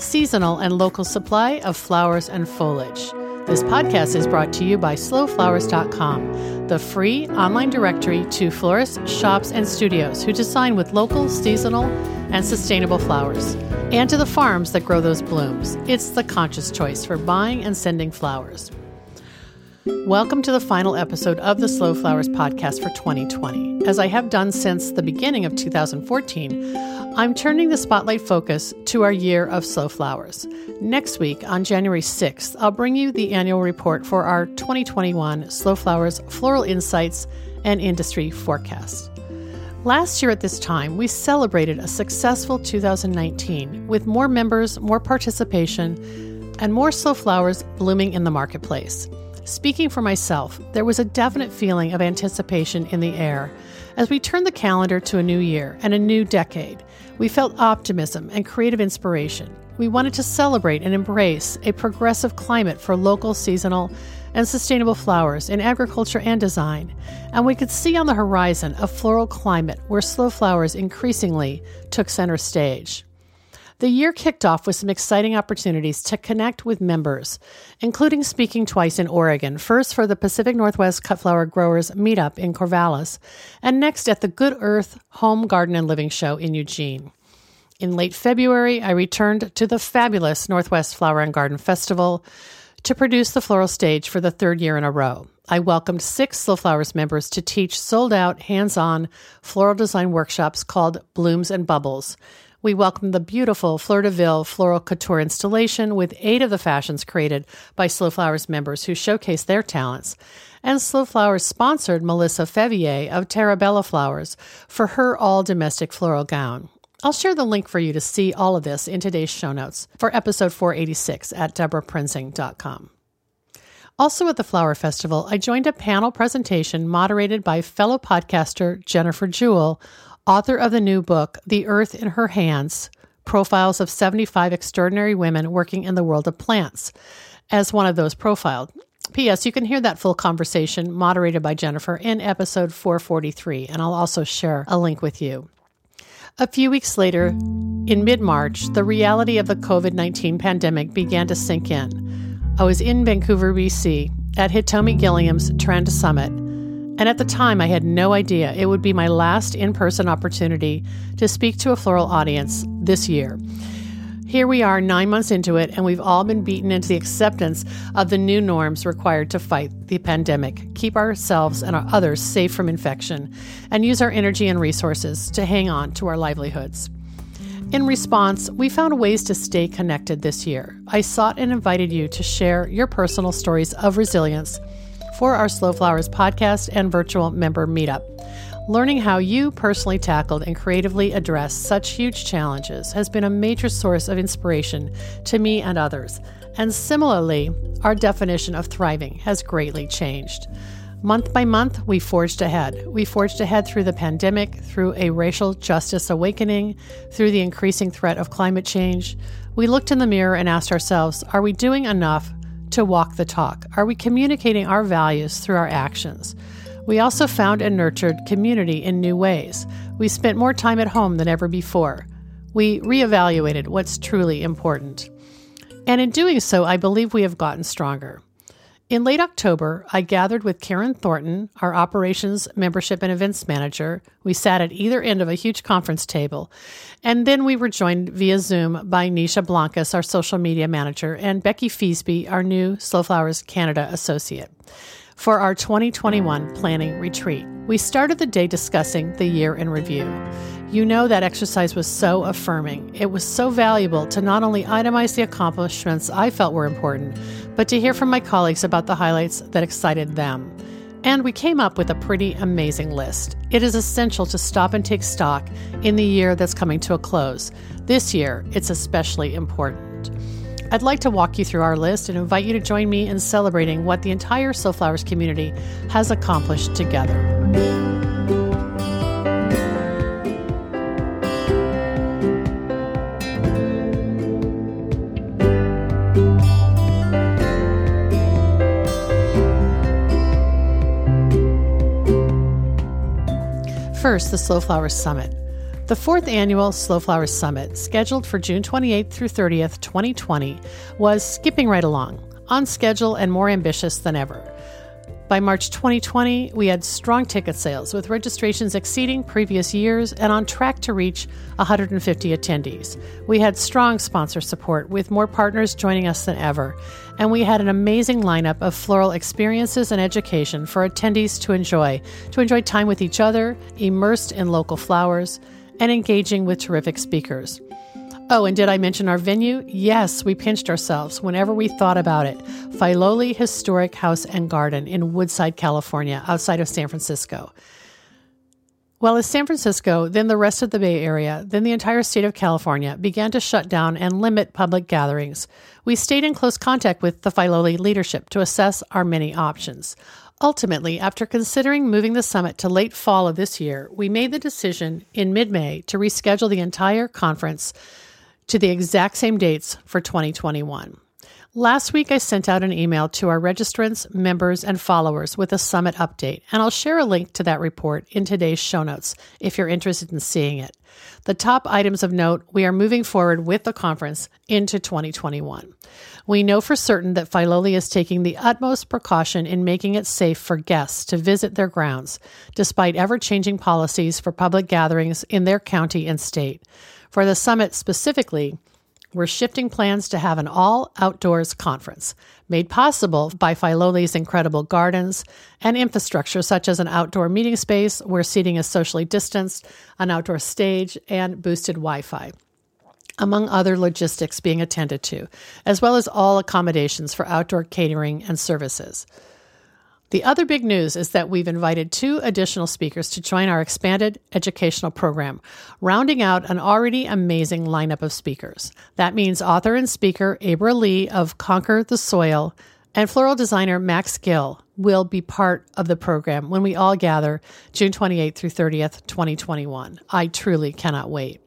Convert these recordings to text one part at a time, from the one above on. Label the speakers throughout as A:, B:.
A: seasonal, and local supply of flowers and foliage. This podcast is brought to you by slowflowers.com, the free online directory to florists, shops, and studios who design with local, seasonal, and sustainable flowers, and to the farms that grow those blooms. It's the conscious choice for buying and sending flowers. Welcome to the final episode of the Slow Flowers podcast for 2020. As I have done since the beginning of 2014, I'm turning the spotlight focus to our year of slow flowers. Next week, on January 6th, I'll bring you the annual report for our 2021 Slow Flowers Floral Insights and Industry Forecast. Last year at this time, we celebrated a successful 2019 with more members, more participation, and more slow flowers blooming in the marketplace. Speaking for myself, there was a definite feeling of anticipation in the air. As we turned the calendar to a new year and a new decade, we felt optimism and creative inspiration. We wanted to celebrate and embrace a progressive climate for local, seasonal, and sustainable flowers in agriculture and design, and we could see on the horizon a floral climate where slow flowers increasingly took center stage. The year kicked off with some exciting opportunities to connect with members, including speaking twice in Oregon, first for the Pacific Northwest Cut Flower Growers Meetup in Corvallis, and next at the Good Earth Home Garden and Living Show in Eugene. In late February, I returned to the fabulous Northwest Flower and Garden Festival to produce the floral stage for the third year in a row. I welcomed six Slow Flowers members to teach sold out, hands on floral design workshops called Blooms and Bubbles we welcomed the beautiful Fleur de Ville floral couture installation with eight of the fashions created by Slow Flowers members who showcased their talents. And Slow Flowers sponsored Melissa Feveyear of Terra Bella Flowers for her all domestic floral gown. I'll share the link for you to see all of this in today's show notes for episode 486 at debraprinzing.com. Also at the Flower Festival, I joined a panel presentation moderated by fellow podcaster Jennifer Jewell author of the new book, The Earth in Her Hands Profiles of 75 Extraordinary Women Working in the World of Plants, as one of those profiled. P.S. You can hear that full conversation moderated by Jennifer in episode 443, and I'll also share a link with you. A few weeks later, in mid March, the reality of the COVID 19 pandemic began to sink in. I was in Vancouver, BC, at Hitomi Gilliam's Trend Summit and at the time, I had no idea it would be my last in person opportunity to speak to a floral audience this year. Here we are, nine months into it, and we've all been beaten into the acceptance of the new norms required to fight the pandemic, keep ourselves and our others safe from infection, and use our energy and resources to hang on to our livelihoods. In response, we found ways to stay connected this year. I sought and invited you to share your personal stories of resilience for our Slow Flowers podcast and virtual member meetup. Learning how you personally tackled and creatively addressed such huge challenges has been a major source of inspiration to me and others. And similarly, our definition of thriving has greatly changed. Month by month, we forged ahead. We forged ahead through the pandemic, through a racial justice awakening, through the increasing threat of climate change. We looked in the mirror and asked ourselves, are we doing enough to walk the talk? Are we communicating our values through our actions? We also found and nurtured community in new ways. We spent more time at home than ever before. We reevaluated what's truly important. And in doing so, I believe we have gotten stronger. In late October, I gathered with Karen Thornton, our operations, membership, and events manager. We sat at either end of a huge conference table. And then we were joined via Zoom by Nisha Blancas, our social media manager, and Becky Feasby, our new Slow Flowers Canada associate, for our 2021 planning retreat. We started the day discussing the year in review. You know that exercise was so affirming. It was so valuable to not only itemize the accomplishments I felt were important, but to hear from my colleagues about the highlights that excited them. And we came up with a pretty amazing list. It is essential to stop and take stock in the year that's coming to a close. This year, it's especially important. I'd like to walk you through our list and invite you to join me in celebrating what the entire Slow Flowers community has accomplished together. First, the Slow Flowers Summit. The fourth annual Slow Flowers Summit, scheduled for June 28th through 30th, 2020, was skipping right along, on schedule and more ambitious than ever. By March 2020, we had strong ticket sales, with registrations exceeding previous years and on track to reach 150 attendees. We had strong sponsor support, with more partners joining us than ever, and we had an amazing lineup of floral experiences and education for attendees to enjoy, to enjoy time with each other, immersed in local flowers, and engaging with terrific speakers. Oh, and did I mention our venue? Yes, we pinched ourselves whenever we thought about it. Filoli Historic House and Garden in Woodside, California, outside of San Francisco. Well, as San Francisco, then the rest of the Bay Area, then the entire state of California began to shut down and limit public gatherings, we stayed in close contact with the Filoli leadership to assess our many options. Ultimately, after considering moving the summit to late fall of this year, we made the decision in mid May to reschedule the entire conference to the exact same dates for 2021. Last week, I sent out an email to our registrants, members, and followers with a summit update, and I'll share a link to that report in today's show notes if you're interested in seeing it. The top items of note we are moving forward with the conference into 2021. We know for certain that Filoli is taking the utmost precaution in making it safe for guests to visit their grounds, despite ever changing policies for public gatherings in their county and state. For the summit specifically, we're shifting plans to have an all outdoors conference, made possible by Filoli's incredible gardens and infrastructure such as an outdoor meeting space where seating is socially distanced, an outdoor stage, and boosted Wi Fi, among other logistics being attended to, as well as all accommodations for outdoor catering and services. The other big news is that we've invited two additional speakers to join our expanded educational program, rounding out an already amazing lineup of speakers. That means author and speaker Abra Lee of Conquer the Soil and floral designer Max Gill will be part of the program when we all gather June 28th through 30th, 2021. I truly cannot wait.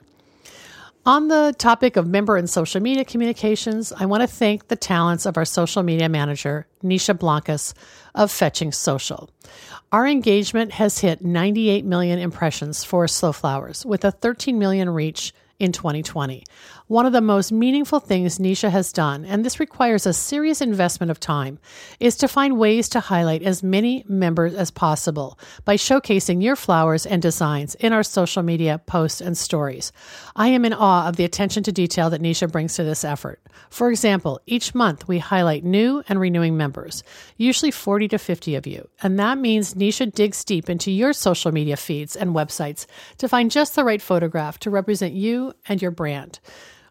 A: On the topic of member and social media communications, I want to thank the talents of our social media manager, Nisha Blancas of Fetching Social. Our engagement has hit 98 million impressions for Slow Flowers with a 13 million reach in 2020. One of the most meaningful things Nisha has done, and this requires a serious investment of time, is to find ways to highlight as many members as possible by showcasing your flowers and designs in our social media posts and stories. I am in awe of the attention to detail that Nisha brings to this effort. For example, each month we highlight new and renewing members, usually 40 to 50 of you, and that means Nisha digs deep into your social media feeds and websites to find just the right photograph to represent you and your brand.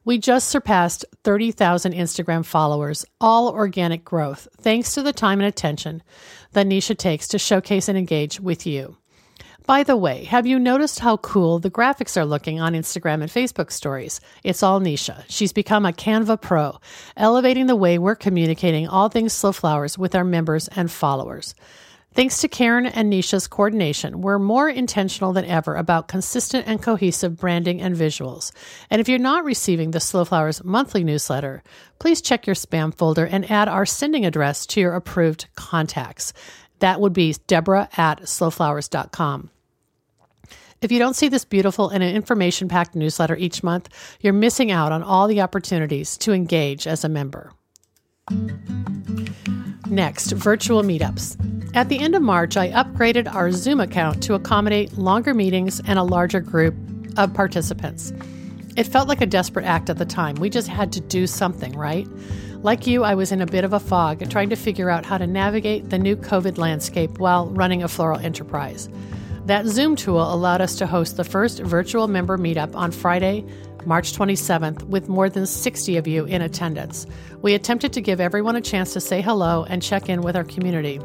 A: We just surpassed 30,000 Instagram followers, all organic growth, thanks to the time and attention that Nisha takes to showcase and engage with you. By the way, have you noticed how cool the graphics are looking on Instagram and Facebook stories? It's all Nisha. She's become a Canva pro, elevating the way we're communicating all things slow flowers with our members and followers. Thanks to Karen and Nisha's coordination, we're more intentional than ever about consistent and cohesive branding and visuals. And if you're not receiving the Slow Flowers monthly newsletter, please check your spam folder and add our sending address to your approved contacts. That would be Debra at slowflowers.com. If you don't see this beautiful and information packed newsletter each month, you're missing out on all the opportunities to engage as a member. Next, virtual meetups. At the end of March, I upgraded our Zoom account to accommodate longer meetings and a larger group of participants. It felt like a desperate act at the time. We just had to do something, right? Like you, I was in a bit of a fog trying to figure out how to navigate the new COVID landscape while running a floral enterprise. That Zoom tool allowed us to host the first virtual member meetup on Friday, March 27th, with more than 60 of you in attendance. We attempted to give everyone a chance to say hello and check in with our community.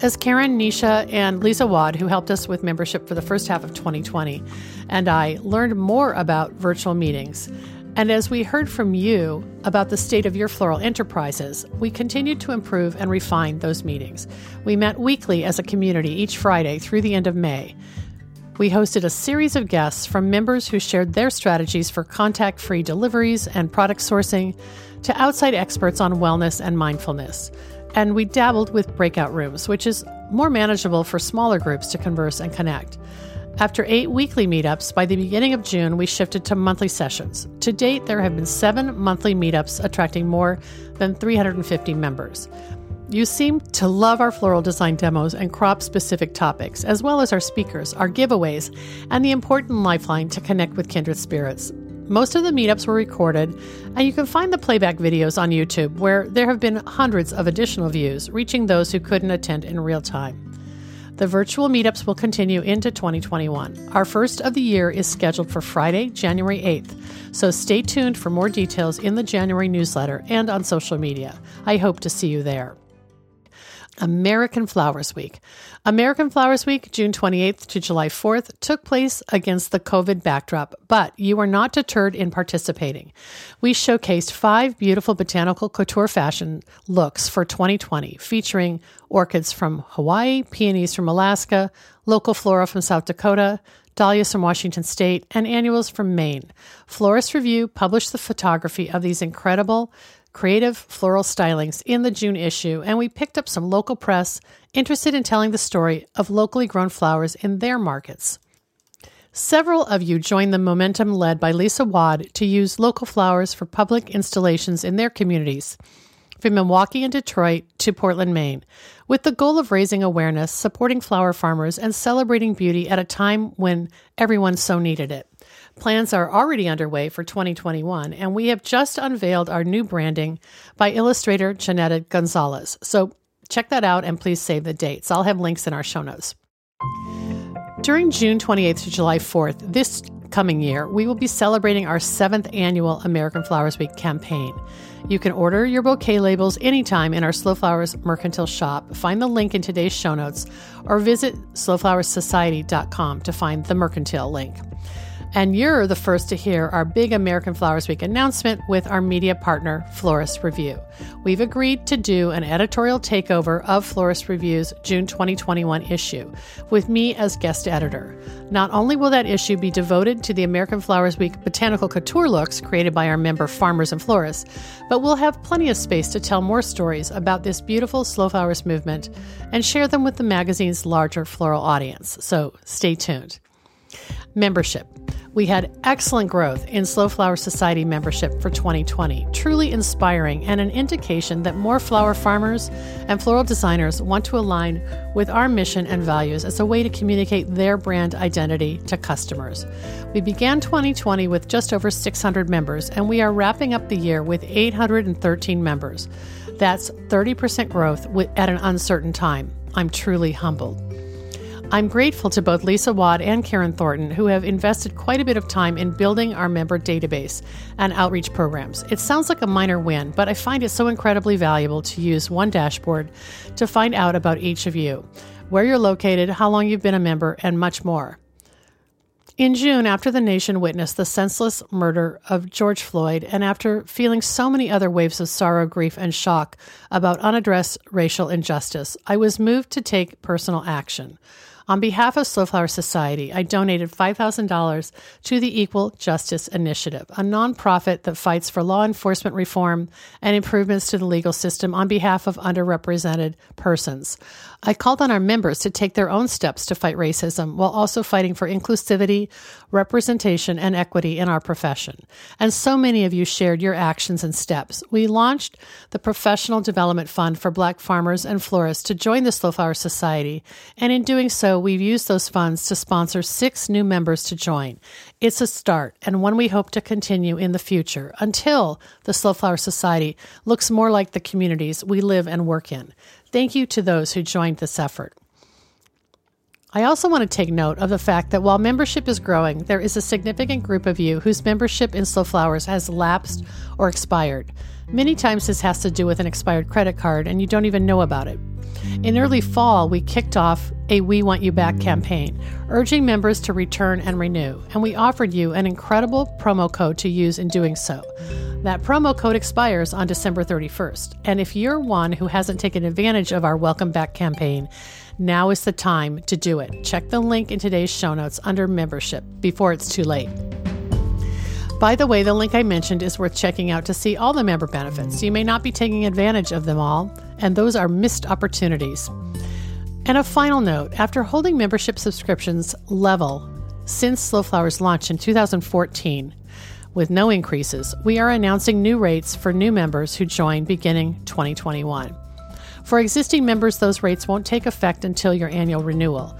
A: As Karen, Nisha, and Lisa Waud, who helped us with membership for the first half of 2020, and I learned more about virtual meetings And as we heard from you about the state of your floral enterprises, we continued to improve and refine those meetings. We met weekly as a community each Friday through the end of May. We hosted a series of guests from members who shared their strategies for contact free deliveries and product sourcing to outside experts on wellness and mindfulness. And we dabbled with breakout rooms, which is more manageable for smaller groups to converse and connect. After eight weekly meetups, by the beginning of June, we shifted to monthly sessions. To date, there have been seven monthly meetups attracting more than 350 members. You seem to love our floral design demos and crop specific topics, as well as our speakers, our giveaways, and the important lifeline to connect with kindred spirits. Most of the meetups were recorded, and you can find the playback videos on YouTube, where there have been hundreds of additional views, reaching those who couldn't attend in real time. The virtual meetups will continue into 2021. Our first of the year is scheduled for Friday, January 8th, so stay tuned for more details in the January newsletter and on social media. I hope to see you there. American Flowers Week. American Flowers Week, June 28th to July 4th, took place against the COVID backdrop, but you were not deterred in participating. We showcased five beautiful botanical couture fashion looks for 2020, featuring orchids from Hawaii, peonies from Alaska, local flora from South Dakota, dahlias from Washington State, and annuals from Maine. Florist Review published the photography of these incredible creative floral stylings in the June issue, and we picked up some local press interested in telling the story of locally grown flowers in their markets. Several of you joined the momentum led by Lisa Waud to use local flowers for public installations in their communities, from Milwaukee and Detroit to Portland, Maine, with the goal of raising awareness, supporting flower farmers, and celebrating beauty at a time when everyone so needed it. Plans are already underway for 2021, and we have just unveiled our new branding by illustrator Janetta Gonzalez. So check that out and please save the dates. I'll have links in our show notes. During June 28th to July 4th, this coming year, we will be celebrating our seventh annual American Flowers Week campaign. You can order your bouquet labels anytime in our Slow Flowers Mercantile shop. Find the link in today's show notes or visit slowflowersociety.com to find the Mercantile link. And you're the first to hear our big American Flowers Week announcement with our media partner, Florist Review. We've agreed to do an editorial takeover of Florist Review's June 2021 issue, with me as guest editor. Not only will that issue be devoted to the American Flowers Week botanical couture looks created by our member farmers and florists, but we'll have plenty of space to tell more stories about this beautiful slow flowers movement and share them with the magazine's larger floral audience. So stay tuned. Membership. We had excellent growth in Slow Flower Society membership for 2020, truly inspiring and an indication that more flower farmers and floral designers want to align with our mission and values as a way to communicate their brand identity to customers. We began 2020 with just over 600 members, and we are wrapping up the year with 813 members. That's 30% growth at an uncertain time. I'm truly humbled. I'm grateful to both Lisa Waud and Karen Thornton, who have invested quite a bit of time in building our member database and outreach programs. It sounds like a minor win, but I find it so incredibly valuable to use one dashboard to find out about each of you, where you're located, how long you've been a member, and much more. In June, after the nation witnessed the senseless murder of George Floyd, and after feeling so many other waves of sorrow, grief, and shock about unaddressed racial injustice, I was moved to take personal action. On behalf of Slow Flower Society, I donated $5,000 to the Equal Justice Initiative, a nonprofit that fights for law enforcement reform and improvements to the legal system on behalf of underrepresented persons. I called on our members to take their own steps to fight racism while also fighting for inclusivity, representation, and equity in our profession. And so many of you shared your actions and steps. We launched the Professional Development Fund for Black farmers and florists to join the Slow Flower Society, and in doing so, we've used those funds to sponsor six new members to join. It's a start, and one we hope to continue in the future until the Slow Flower Society looks more like the communities we live and work in. Thank you to those who joined this effort. I also want to take note of the fact that while membership is growing, there is a significant group of you whose membership in Slow Flowers has lapsed or expired. Many times this has to do with an expired credit card and you don't even know about it. In early fall, we kicked off a We Want You Back campaign, urging members to return and renew, and we offered you an incredible promo code to use in doing so. That promo code expires on December 31st, and if you're one who hasn't taken advantage of our Welcome Back campaign, now is the time to do it. Check the link in today's show notes under membership before it's too late. By the way, the link I mentioned is worth checking out to see all the member benefits. You may not be taking advantage of them all, and those are missed opportunities. And a final note after holding membership subscriptions level since Slow Flowers launched in 2014, with no increases, we are announcing new rates for new members who join beginning 2021. For existing members, those rates won't take effect until your annual renewal.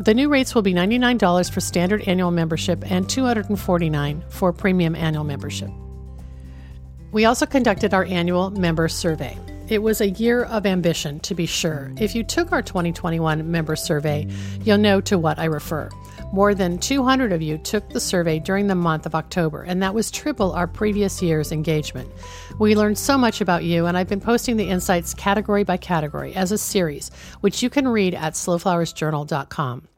A: The new rates will be $99 for standard annual membership and $249 for premium annual membership. We also conducted our annual member survey. It was a year of ambition, to be sure. If you took our 2021 member survey, you'll know to what I refer. More than 200 of you took the survey during the month of October, and that was triple our previous year's engagement. We learned so much about you, and I've been posting the insights category by category as a series, which you can read at slowflowersjournal.com.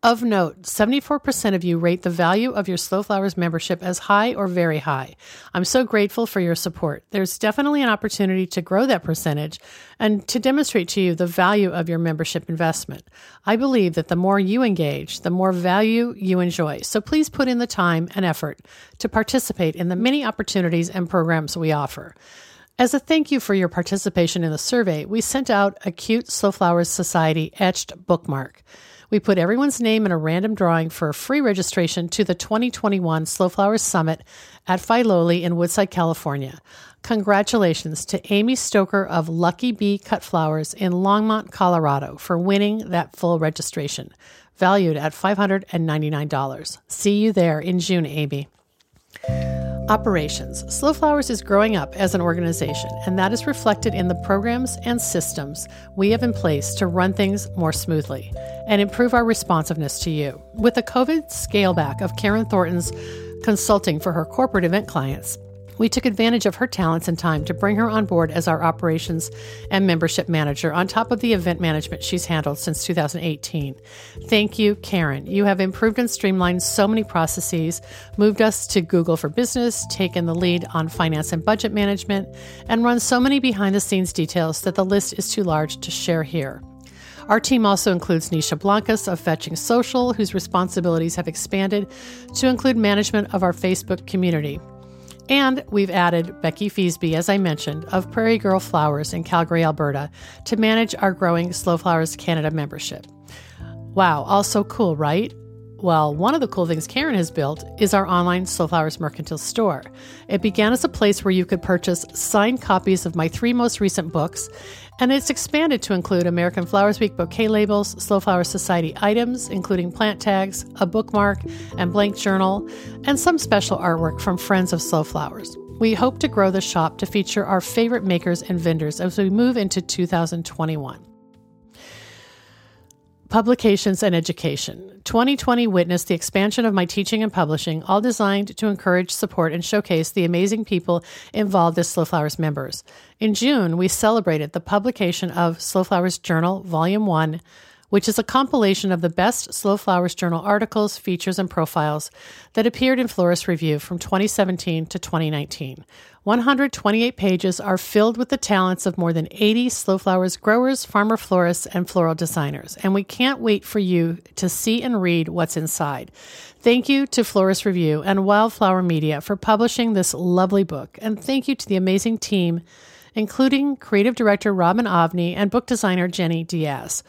A: Of note, 74% of you rate the value of your Slow Flowers membership as high or very high. I'm so grateful for your support. There's definitely an opportunity to grow that percentage and to demonstrate to you the value of your membership investment. I believe that the more you engage, the more value you enjoy. So please put in the time and effort to participate in the many opportunities and programs we offer. As a thank you for your participation in the survey, we sent out a cute Slow Flowers Society etched bookmark. We put everyone's name in a random drawing for a free registration to the 2021 Slow Flowers Summit at Filoli in Woodside, California. Congratulations to Amy Stoker of Lucky Bee Cut Flowers in Longmont, Colorado for winning that full registration, valued at $599. See you there in June, Amy. Operations. Slow Flowers is growing up as an organization, and that is reflected in the programs and systems we have in place to run things more smoothly and improve our responsiveness to you. With the COVID scale back of Karen Thornton's consulting for her corporate event clients, we took advantage of her talents and time to bring her on board as our operations and membership manager, on top of the event management she's handled since 2018. Thank you, Karen. You have improved and streamlined so many processes, moved us to Google for Business, taken the lead on finance and budget management, and run so many behind the scenes details that the list is too large to share here. Our team also includes Nisha Blancas of Fetching Social, whose responsibilities have expanded to include management of our Facebook community. And we've added Becky Feasby, as I mentioned, of Prairie Girl Flowers in Calgary, Alberta, to manage our growing Slow Flowers Canada membership. Wow, also cool, right? Well, one of the cool things Karen has built is our online Slow Flowers Mercantile store. It began as a place where you could purchase signed copies of my three most recent books, and it's expanded to include American Flowers Week bouquet labels, Slow Flower Society items, including plant tags, a bookmark, and blank journal, and some special artwork from friends of Slow Flowers. We hope to grow the shop to feature our favorite makers and vendors as we move into 2021. Publications and Education. 2020 witnessed the expansion of my teaching and publishing, all designed to encourage, support, and showcase the amazing people involved as Slow Flowers members. In June, we celebrated the publication of Slow Flowers Journal, Volume 1, which is a compilation of the best Slow Flowers Journal articles, features, and profiles that appeared in Florist Review from 2017 to 2019. 128 pages are filled with the talents of more than 80 slow flowers growers, farmer florists, and floral designers, and we can't wait for you to see and read what's inside. Thank you to Florist Review and Wildflower Media for publishing this lovely book, and thank you to the amazing team, including creative director Robin Avni and book designer Jenny Diaz.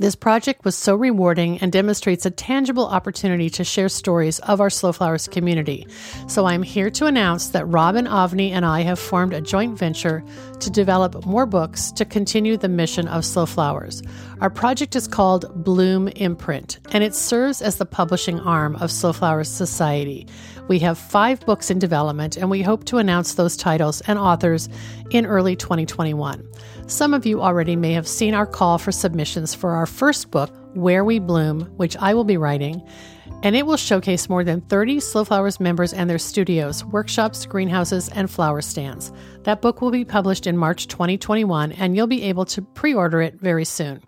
A: This project was so rewarding and demonstrates a tangible opportunity to share stories of our Slow Flowers community. So I'm here to announce that Robin Avni and I have formed a joint venture to develop more books to continue the mission of Slow Flowers. Our project is called Bloom Imprint, and it serves as the publishing arm of Slow Flowers Society. We have five books in development, and we hope to announce those titles and authors in early 2021. Some of you already may have seen our call for submissions for our first book, Where We Bloom, which I will be writing, and it will showcase more than 30 Slow Flowers members and their studios, workshops, greenhouses, and flower stands. That book will be published in March 2021, and you'll be able to pre order it very soon.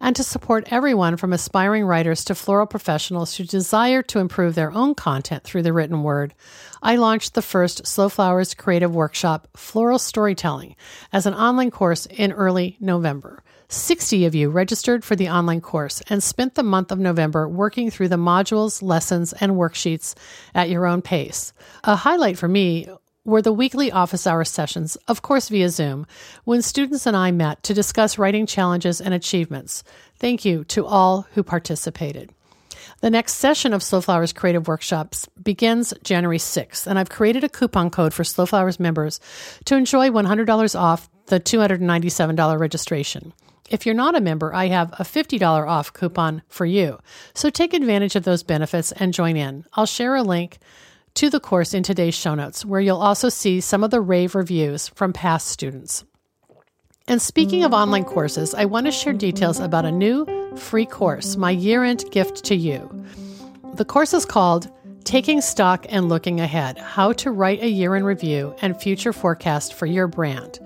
A: And to support everyone from aspiring writers to floral professionals who desire to improve their own content through the written word, I launched the first Slow Flowers Creative Workshop, Floral Storytelling, as an online course in early November. 60 of you registered for the online course and spent the month of November working through the modules, lessons, and worksheets at your own pace. A highlight for me were the weekly office hour sessions, of course via Zoom, when students and I met to discuss writing challenges and achievements. Thank you to all who participated. The next session of Slow Flowers Creative Workshops begins January 6th, and I've created a coupon code for Slow Flowers members to enjoy $100 off the $297 registration. If you're not a member, I have a $50 off coupon for you. So take advantage of those benefits and join in. I'll share a link to the course in today's show notes, where you'll also see some of the rave reviews from past students. And speaking of online courses, I want to share details about a new free course, my year end gift to you. The course is called Taking Stock and Looking Ahead How to Write a Year in Review and Future Forecast for Your Brand.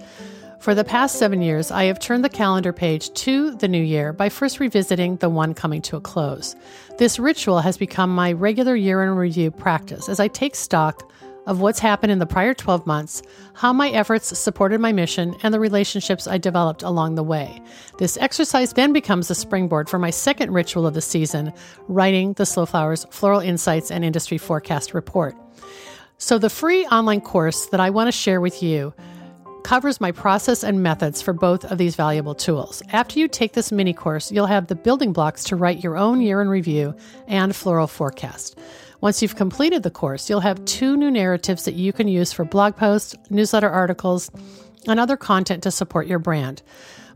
A: For the past seven years, I have turned the calendar page to the new year by first revisiting the one coming to a close. This ritual has become my regular year in review practice as I take stock of what's happened in the prior 12 months, how my efforts supported my mission, and the relationships I developed along the way. This exercise then becomes the springboard for my second ritual of the season, writing the Slow Flowers Floral Insights and Industry Forecast Report. So, the free online course that I want to share with you covers my process and methods for both of these valuable tools. After you take this mini course, you'll have the building blocks to write your own year in review and floral forecast. Once you've completed the course, you'll have two new narratives that you can use for blog posts, newsletter articles, and other content to support your brand.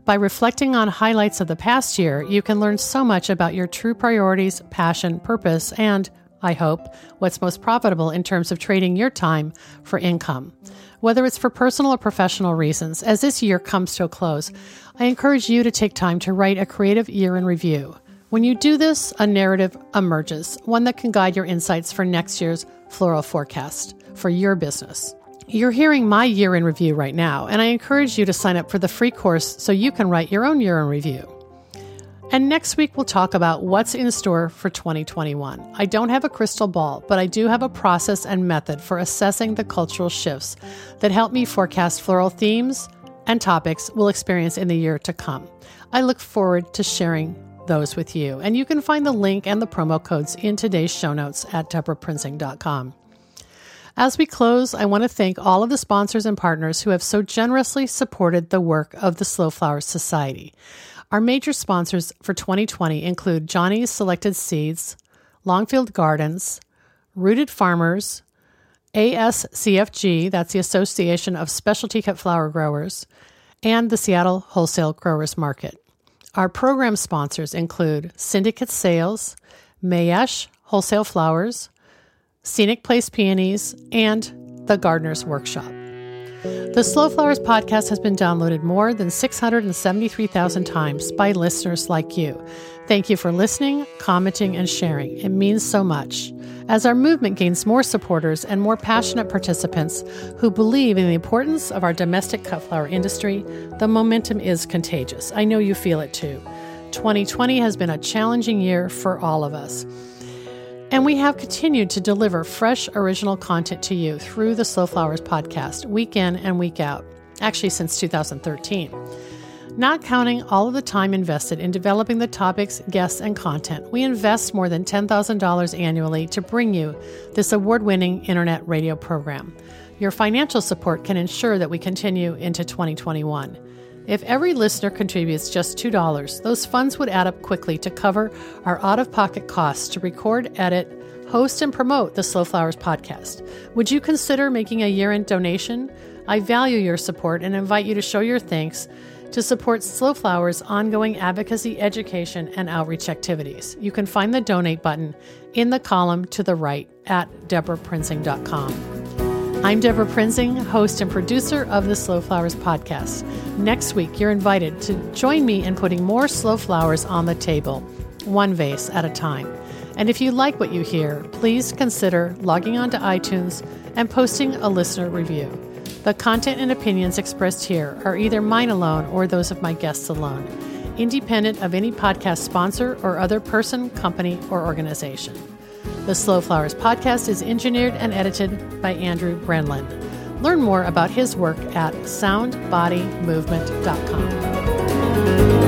A: By reflecting on highlights of the past year, you can learn so much about your true priorities, passion, purpose, and, I hope, what's most profitable in terms of trading your time for income. Whether it's for personal or professional reasons, as this year comes to a close, I encourage you to take time to write a creative year in review. When you do this, a narrative emerges, one that can guide your insights for next year's floral forecast for your business. You're hearing my year in review right now, and I encourage you to sign up for the free course so you can write your own year in review. And next week, we'll talk about what's in store for 2021. I don't have a crystal ball, but I do have a process and method for assessing the cultural shifts that help me forecast floral themes and topics we'll experience in the year to come. I look forward to sharing those with you. And you can find the link and the promo codes in today's show notes at debraprinzing.com. As we close, I want to thank all of the sponsors and partners who have so generously supported the work of the Slow Flowers Society. Our major sponsors for 2020 include Johnny's Selected Seeds, Longfield Gardens, Rooted Farmers, ASCFG, that's the Association of Specialty Cut Flower Growers, and the Seattle Wholesale Growers Market. Our program sponsors include Syndicate Sales, Mayesh Wholesale Flowers, Scenic Place Peonies, and the Gardener's Workshop. The Slow Flowers podcast has been downloaded more than 673,000 times by listeners like you. Thank you for listening, commenting, and sharing. It means so much. As our movement gains more supporters and more passionate participants who believe in the importance of our domestic cut flower industry, the momentum is contagious. I know you feel it too. 2020 has been a challenging year for all of us. And we have continued to deliver fresh, original content to you through the Slow Flowers podcast, week in and week out, actually since 2013. Not counting all of the time invested in developing the topics, guests, and content, we invest more than $10,000 annually to bring you this award winning internet radio program. Your financial support can ensure that we continue into 2021. If every listener contributes just $2, those funds would add up quickly to cover our out of pocket costs to record, edit, host, and promote the Slow Flowers podcast. Would you consider making a year end donation? I value your support and invite you to show your thanks to support Slow Flowers' ongoing advocacy, education, and outreach activities. You can find the donate button in the column to the right at debraprinzing.com. I'm Debra Prinzing, host and producer of the Slow Flowers podcast. Next week, you're invited to join me in putting more slow flowers on the table, one vase at a time. And if you like what you hear, please consider logging on to iTunes and posting a listener review. The content and opinions expressed here are either mine alone or those of my guests alone, independent of any podcast sponsor or other person, company, or organization. The Slow Flowers podcast is engineered and edited by Andrew Brenlin. Learn more about his work at soundbodymovement.com.